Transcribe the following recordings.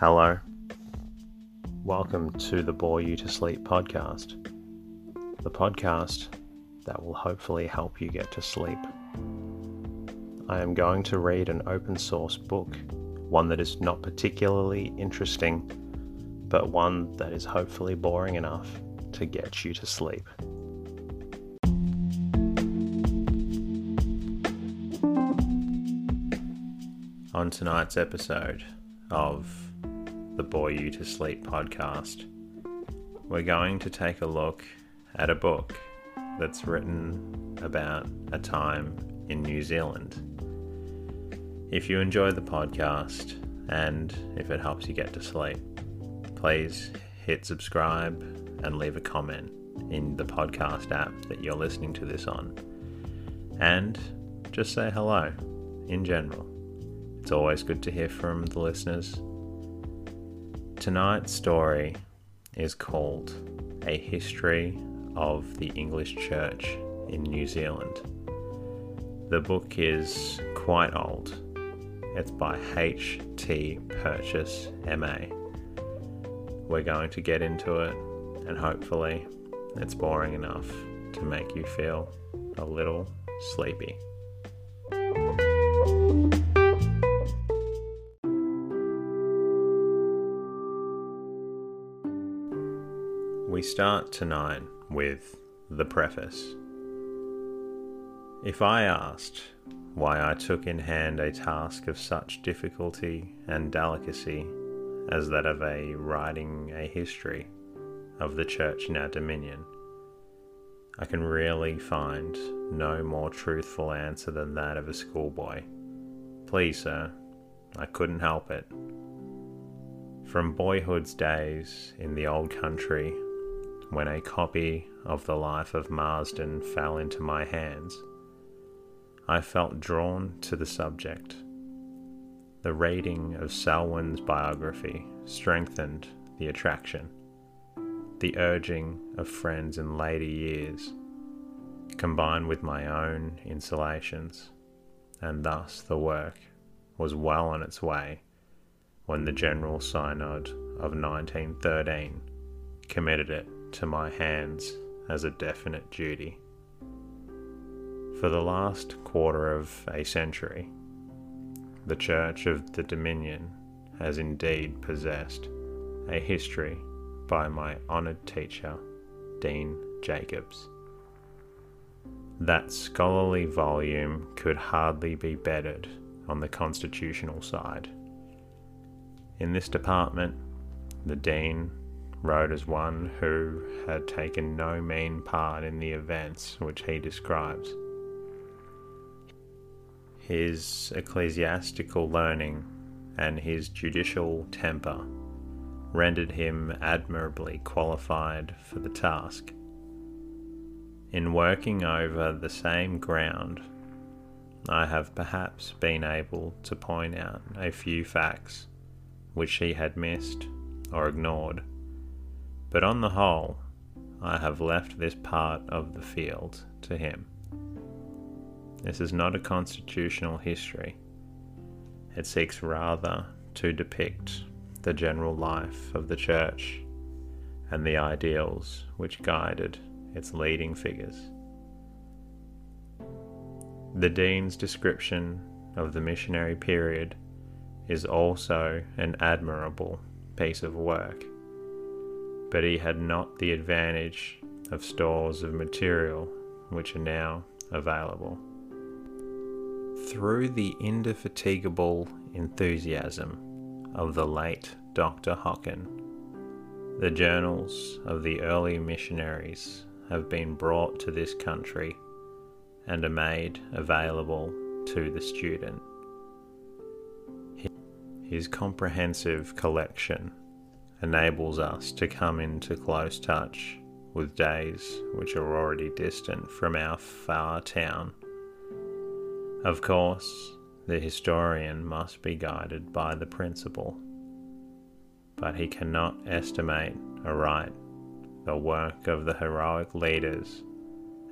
Hello. Welcome to the Bore You to Sleep podcast, the podcast that will hopefully help you get to sleep. I am going to read an open source book, one that is not particularly interesting, but one that is hopefully boring enough to get you to sleep. On tonight's episode of the Bore You to Sleep podcast, we're going to take a look at a book that's written about a time in New Zealand. If you enjoy the podcast and if it helps you get to sleep, please hit subscribe and leave a comment in the podcast app that you're listening to this on. And just say hello in general. It's always good to hear from the listeners. Tonight's story is called A History of the English Church in New Zealand. The book is quite old. It's by H.T. Purchas MA. We're going to get into it, and hopefully, it's boring enough to make you feel a little sleepy. We start tonight with the preface. If I asked why I took in hand a task of such difficulty and delicacy as that of a writing a history of the church in our dominion, I can really find no more truthful answer than that of a schoolboy. Please, sir, I couldn't help it. From boyhood's days in the old country when a copy of the life of Marsden fell into my hands, I felt drawn to the subject. The reading of Selwyn's biography strengthened the attraction. The urging of friends in later years, combined with my own insulations, and thus the work was well on its way when the General Synod of 1913 committed it to my hands as a definite duty. For the last quarter of a century, the Church of the Dominion has indeed possessed a history by my honoured teacher, Dean Jacobs. That scholarly volume could hardly be bettered on the constitutional side. In this department, the Dean wrote as one who had taken no mean part in the events which he describes. His ecclesiastical learning and his judicial temper rendered him admirably qualified for the task. In working over the same ground, I have perhaps been able to point out a few facts which he had missed or ignored but on the whole, I have left this part of the field to him. This is not a constitutional history. It seeks rather to depict the general life of the Church and the ideals which guided its leading figures. The Dean's description of the missionary period is also an admirable piece of work but he had not the advantage of stores of material which are now available. Through the indefatigable enthusiasm of the late Dr. Hocken, the journals of the early missionaries have been brought to this country and are made available to the student. His comprehensive collection enables us to come into close touch with days which are already distant from our far town. Of course, the historian must be guided by the principle, but he cannot estimate aright the work of the heroic leaders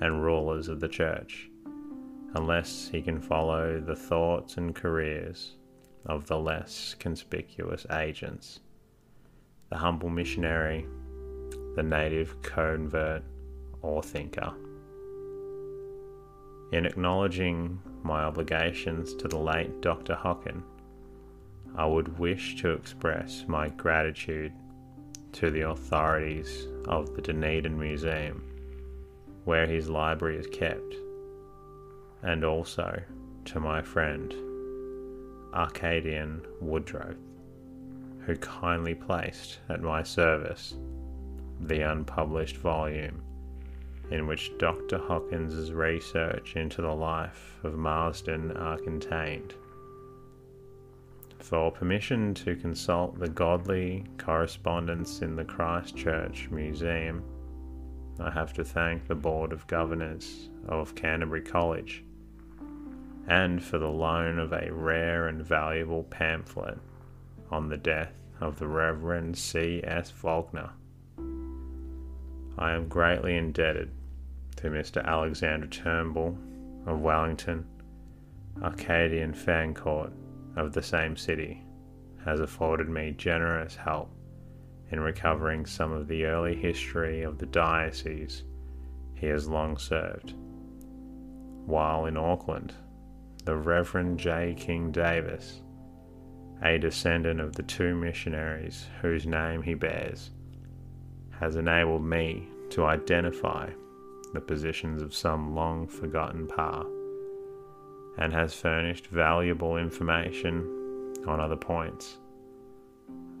and rulers of the church unless he can follow the thoughts and careers of the less conspicuous agents the humble missionary, the native convert or thinker. In acknowledging my obligations to the late Dr. Hocken, I would wish to express my gratitude to the authorities of the Dunedin Museum, where his library is kept, and also to my friend Archdeacon Woodrow, who kindly placed at my service the unpublished volume in which Dr. Hocken's research into the life of Marsden are contained. For permission to consult the Godley correspondence in the Christchurch Museum, I have to thank the Board of Governors of Canterbury College and for the loan of a rare and valuable pamphlet on the death of the Reverend C. S. Volkner. I am greatly indebted to Mr. Alexander Turnbull of Wellington, Archdeacon Fancourt of the same city has afforded me generous help in recovering some of the early history of the diocese he has long served. While in Auckland, the Reverend J. King Davis, a descendant of the two missionaries whose name he bears, has enabled me to identify the positions of some long forgotten pa and has furnished valuable information on other points.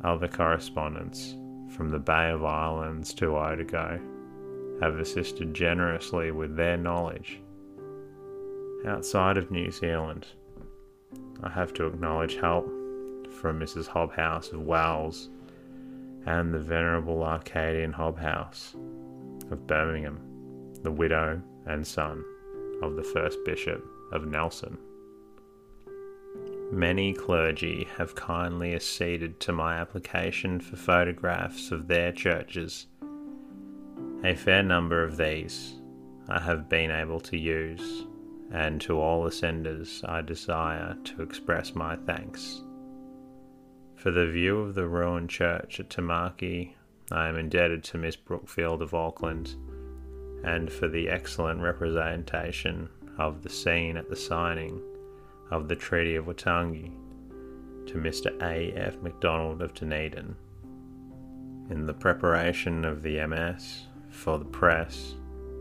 Other correspondents from the Bay of Islands to Otago have assisted generously with their knowledge. Outside of New Zealand, I have to acknowledge help from Mrs. Hobhouse of Wells and the Venerable Archdeacon Hobhouse of Birmingham, the widow and son of the first bishop of Nelson. Many clergy have kindly acceded to my application for photographs of their churches. A fair number of these I have been able to use, and to all the senders I desire to express my thanks. For the view of the ruined church at Tamaki, I am indebted to Miss Brookfield of Auckland, and for the excellent representation of the scene at the signing of the Treaty of Waitangi to Mr. A. F. MacDonald of Dunedin. In the preparation of the MS for the press,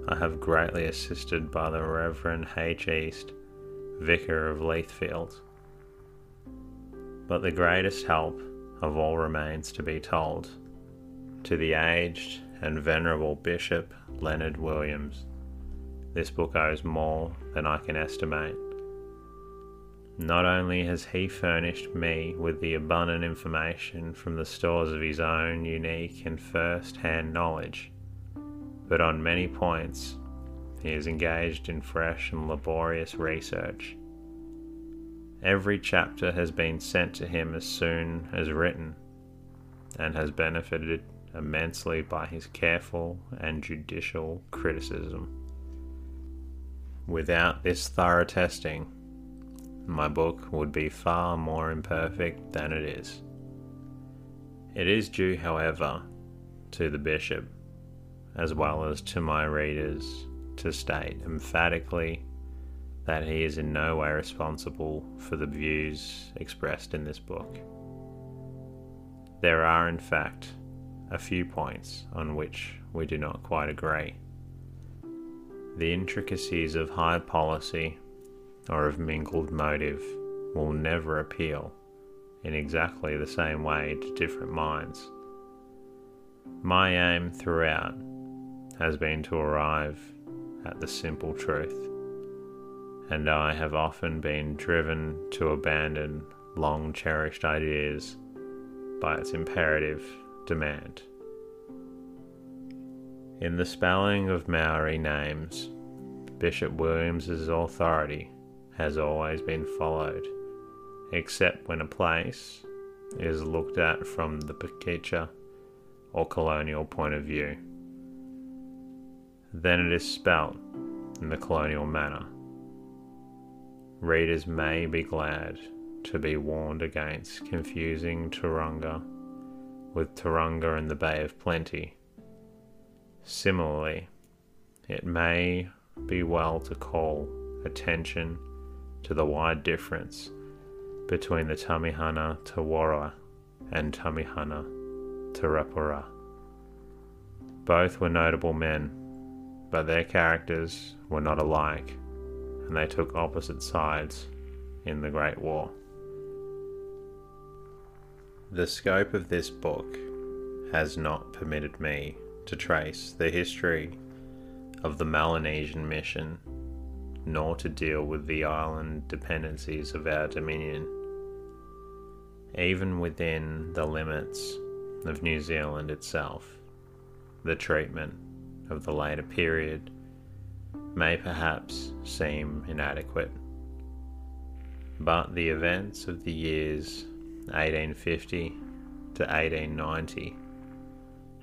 I have greatly assisted by the Reverend H. East, Vicar of Leithfield. But the greatest help of all remains to be told to the aged and venerable Bishop Leonard Williams this book owes more than I can estimate. Not only has he furnished me with the abundant information from the stores of his own unique and first hand knowledge, but on many points he is engaged in fresh and laborious research. Every chapter has been sent to him as soon as written, and has benefited immensely by his careful and judicial criticism. Without this thorough testing, my book would be far more imperfect than it is. It is due, however, to the bishop, as well as to my readers, to state emphatically that he is in no way responsible for the views expressed in this book. There are, in fact, a few points on which we do not quite agree. The intricacies of high policy or of mingled motive will never appeal in exactly the same way to different minds. My aim throughout has been to arrive at the simple truth, and I have often been driven to abandon long cherished ideas by its imperative demand. In the spelling of Maori names, Bishop Williams's authority has always been followed, except when a place is looked at from the Pakeha or colonial point of view. Then it is spelt in the colonial manner. Readers may be glad to be warned against confusing Turanga with Tauranga and the Bay of Plenty. Similarly, it may be well to call attention to the wide difference between the Tamihana Tawara and Tamihana Tarapura. Both were notable men, but their characters were not alike, and they took opposite sides in the Great War. The scope of this book has not permitted me to trace the history of the Melanesian mission, nor to deal with the island dependencies of our dominion. Even within the limits of New Zealand itself, the treatment of the later period may perhaps seem inadequate. But the events of the years 1850 to 1890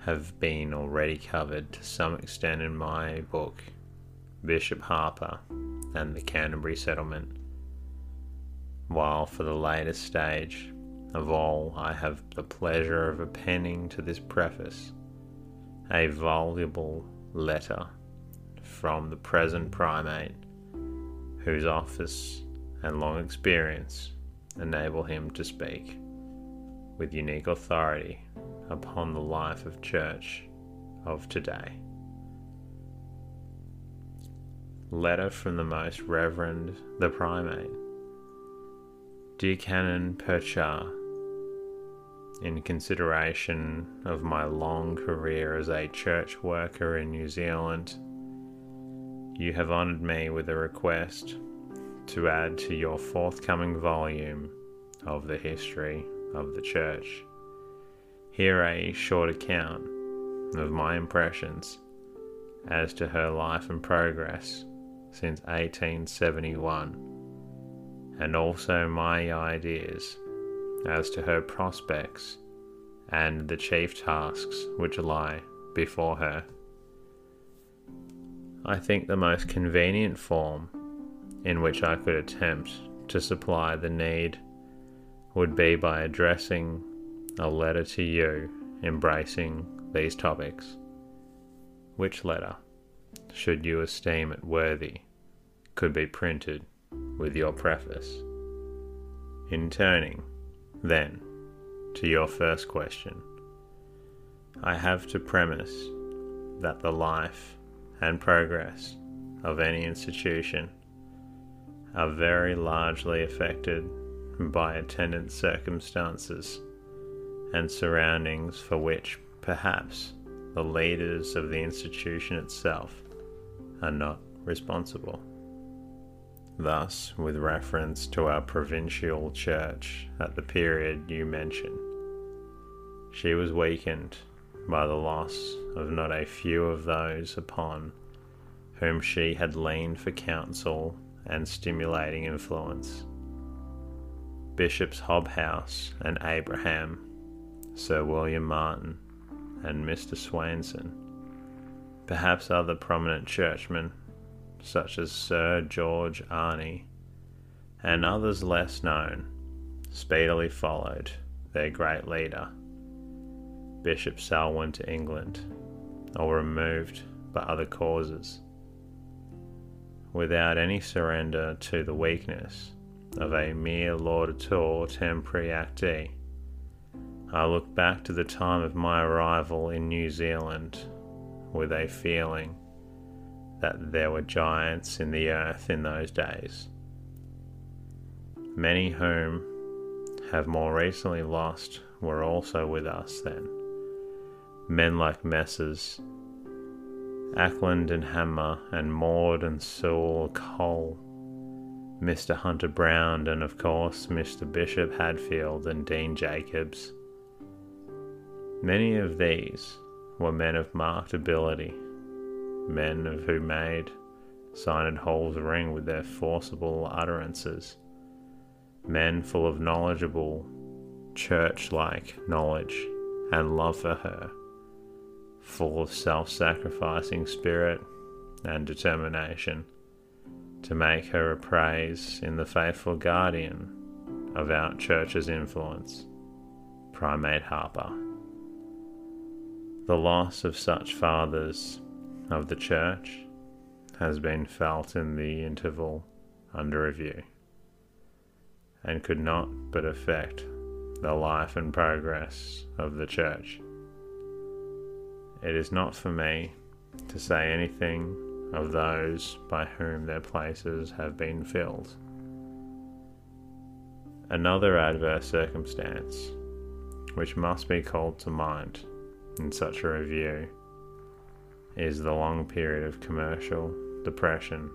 have been already covered to some extent in my book, Bishop Harper and the Canterbury Settlement, while for the latest stage of all I have the pleasure of appending to this preface a voluble letter from the present primate, whose office and long experience enable him to speak with unique authority upon the life of church of today. Letter from the Most Reverend the Primate. Dear Canon Purchas, in consideration of my long career as a church worker in New Zealand, you have honoured me with a request to add to your forthcoming volume of the history of the church. Here a short account of my impressions as to her life and progress since 1871, and also my ideas as to her prospects and the chief tasks which lie before her. I think the most convenient form in which I could attempt to supply the need would be by addressing a letter to you embracing these topics. Which letter, should you esteem it worthy, could be printed with your preface? In turning, then, to your first question, I have to premise that the life and progress of any institution are very largely affected by attendant circumstances and surroundings for which perhaps the leaders of the institution itself are not responsible. Thus, with reference to our provincial church at the period you mention, she was weakened by the loss of not a few of those upon whom she had leaned for counsel and stimulating influence. Bishops Hobhouse and Abraham, Sir William Martin, and Mr. Swainson, perhaps other prominent churchmen such as Sir George Arney, and others less known, speedily followed their great leader, Bishop Selwyn, to England, or removed by other causes without any surrender to the weakness of a mere laudator tempori acti. I look back to the time of my arrival in New Zealand with a feeling that there were giants in the earth in those days, many whom have more recently lost were also with us then. Men like Messrs. Acland and Hammer and Maud and Sewell Cole, Mr. Hunter Brown, and of course Mr. Bishop Hadfield and Dean Jacobs. Many of these were men of marked ability, men of who made Synod Hall's ring with their forcible utterances, men full of knowledgeable, church like knowledge and love for her full of self sacrificing spirit and determination to make her a praise in the faithful guardian of our church's influence, Primate Harper. The loss of such fathers of the church has been felt in the interval under review and could not but affect the life and progress of the church. It is not for me to say anything of those by whom their places have been filled. Another adverse circumstance which must be called to mind in such a review is the long period of commercial depression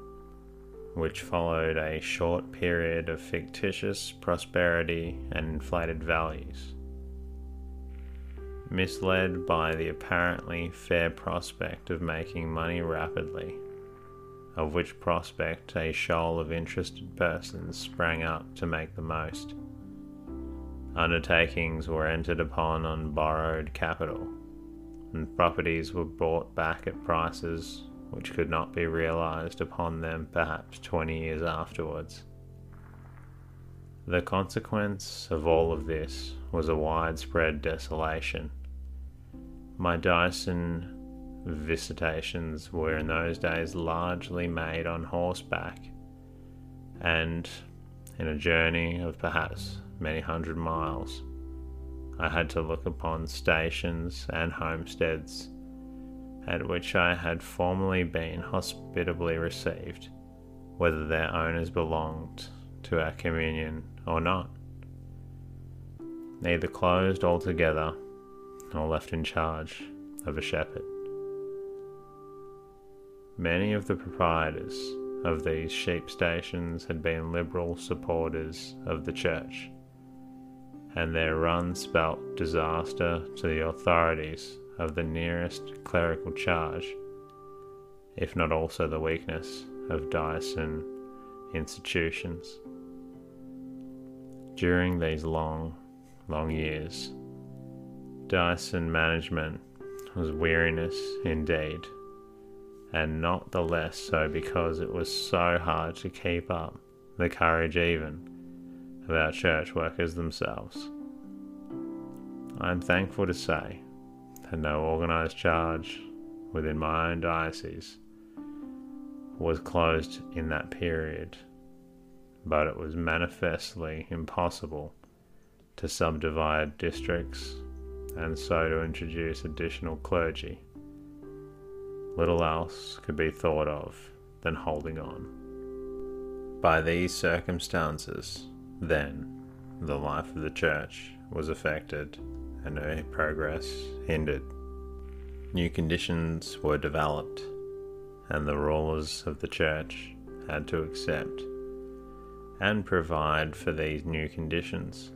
which followed a short period of fictitious prosperity and inflated values. Misled by the apparently fair prospect of making money rapidly, of which prospect a shoal of interested persons sprang up to make the most. Undertakings were entered upon on borrowed capital, and properties were bought back at prices which could not be realized upon them perhaps 20 years afterwards. The consequence of all of this was a widespread desolation. My diocesan visitations were in those days largely made on horseback, and in a journey of perhaps many hundred miles, I had to look upon stations and homesteads at which I had formerly been hospitably received, whether their owners belonged to our communion or not, neither closed altogether nor left in charge of a shepherd. Many of the proprietors of these sheep stations had been liberal supporters of the church, and their run spelt disaster to the authorities of the nearest clerical charge, if not also the weakness of diocesan institutions. During these long, long years, diocesan management was weariness indeed, and not the less so because it was so hard to keep up the courage even of our church workers themselves. I am thankful to say that no organised charge within my own diocese was closed in that period, but it was manifestly impossible to subdivide districts and so to introduce additional clergy. Little else could be thought of than holding on. By these circumstances, then, the life of the Church was affected and her progress hindered. New conditions were developed, and the rulers of the church had to accept and provide for these new conditions.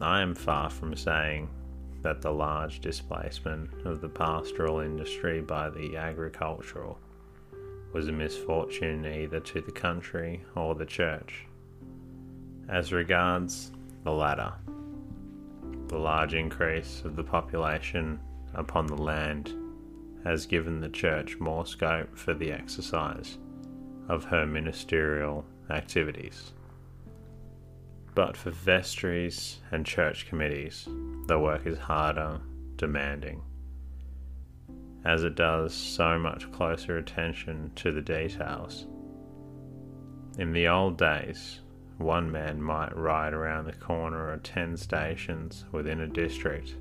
I am far from saying that the large displacement of the pastoral industry by the agricultural was a misfortune either to the country or the church. As regards the latter, the large increase of the population upon the land has given the Church more scope for the exercise of her ministerial activities. But for vestries and church committees, the work is harder, demanding, as it does so much closer attention to the details. In the old days, one man might ride around the corner of 10 stations within a district,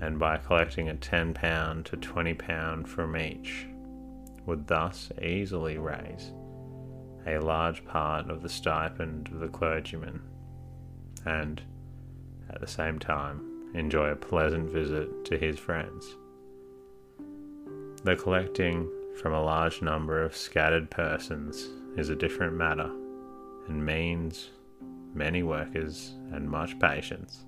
and by collecting a £10 to £20 from each, would thus easily raise a large part of the stipend of the clergyman, and at the same time enjoy a pleasant visit to his friends. The collecting from a large number of scattered persons is a different matter and means many workers and much patience.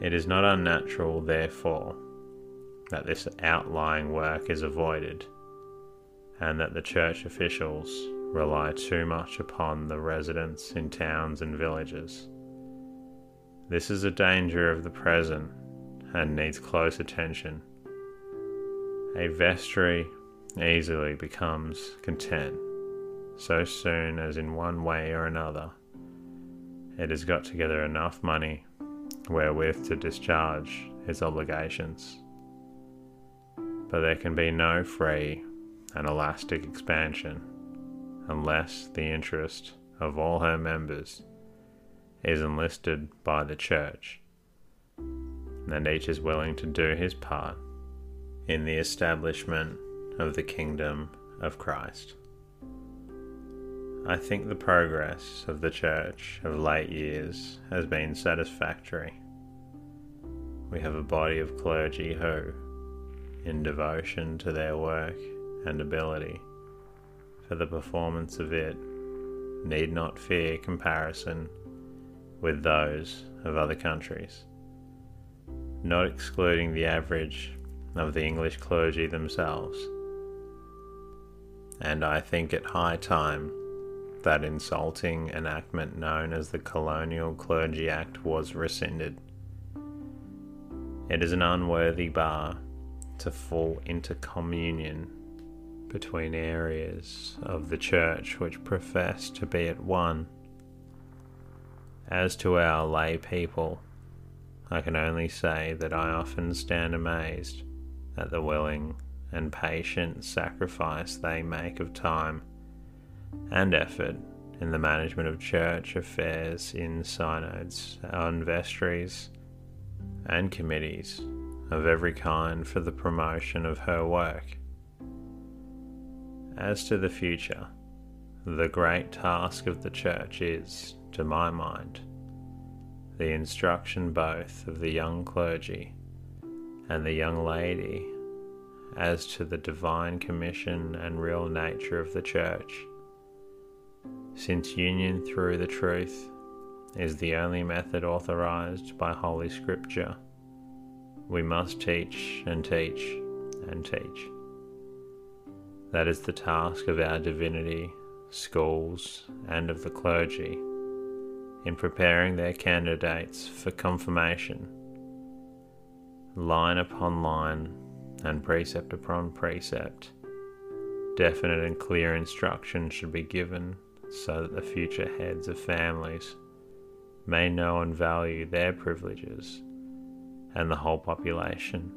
It is not unnatural, therefore, that this outlying work is avoided, and that the church officials rely too much upon the residents in towns and villages. This is a danger of the present and needs close attention. A vestry easily becomes content so soon as in one way or another it has got together enough money wherewith to discharge its obligations. But there can be no free and elastic expansion unless the interest of all her members is enlisted by the Church, and each is willing to do his part in the establishment of the kingdom of Christ. I think the progress of the Church of late years has been satisfactory. We have a body of clergy who, in devotion to their work and ability for the performance of it, need not fear comparison with those of other countries, not excluding the average of the English clergy themselves. And I think it high time that insulting enactment known as the Colonial Clergy Act was rescinded. It is an unworthy bar to fall into communion between areas of the Church which profess to be at one. As to our lay people, I can only say that I often stand amazed at the willing and patient sacrifice they make of time and effort in the management of church affairs in synods, on vestries, and committees of every kind for the promotion of her work. As to the future, the great task of the Church is, to my mind, the instruction both of the young clergy and the young lady as to the divine commission and real nature of the Church since union through the truth is the only method authorized by Holy Scripture, we must teach and teach and teach. That is the task of our divinity, schools, and of the clergy in preparing their candidates for confirmation. Line upon line and precept upon precept, definite and clear instruction should be given so that the future heads of families may know and value their privileges, and the whole population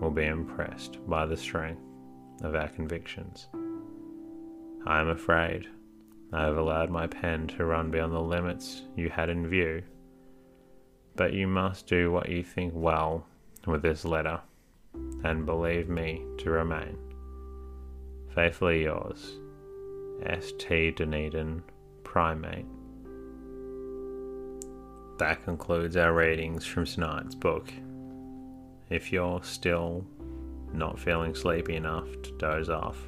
will be impressed by the strength of our convictions. I am afraid I have allowed my pen to run beyond the limits you had in view, but you must do what you think well with this letter, and believe me to remain. Faithfully yours, S.T. Dunedin Primate. That concludes our readings from tonight's book. If you're still not feeling sleepy enough to doze off,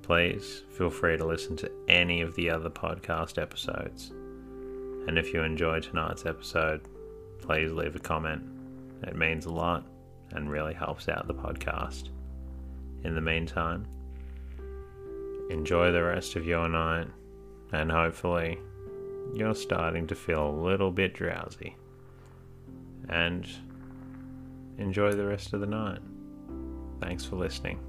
please feel free to listen to any of the other podcast episodes. And if you enjoyed tonight's episode, please leave a comment. It means a lot and really helps out the podcast. In the meantime, enjoy the rest of your night, and hopefully, you're starting to feel a little bit drowsy. And enjoy the rest of the night. Thanks for listening.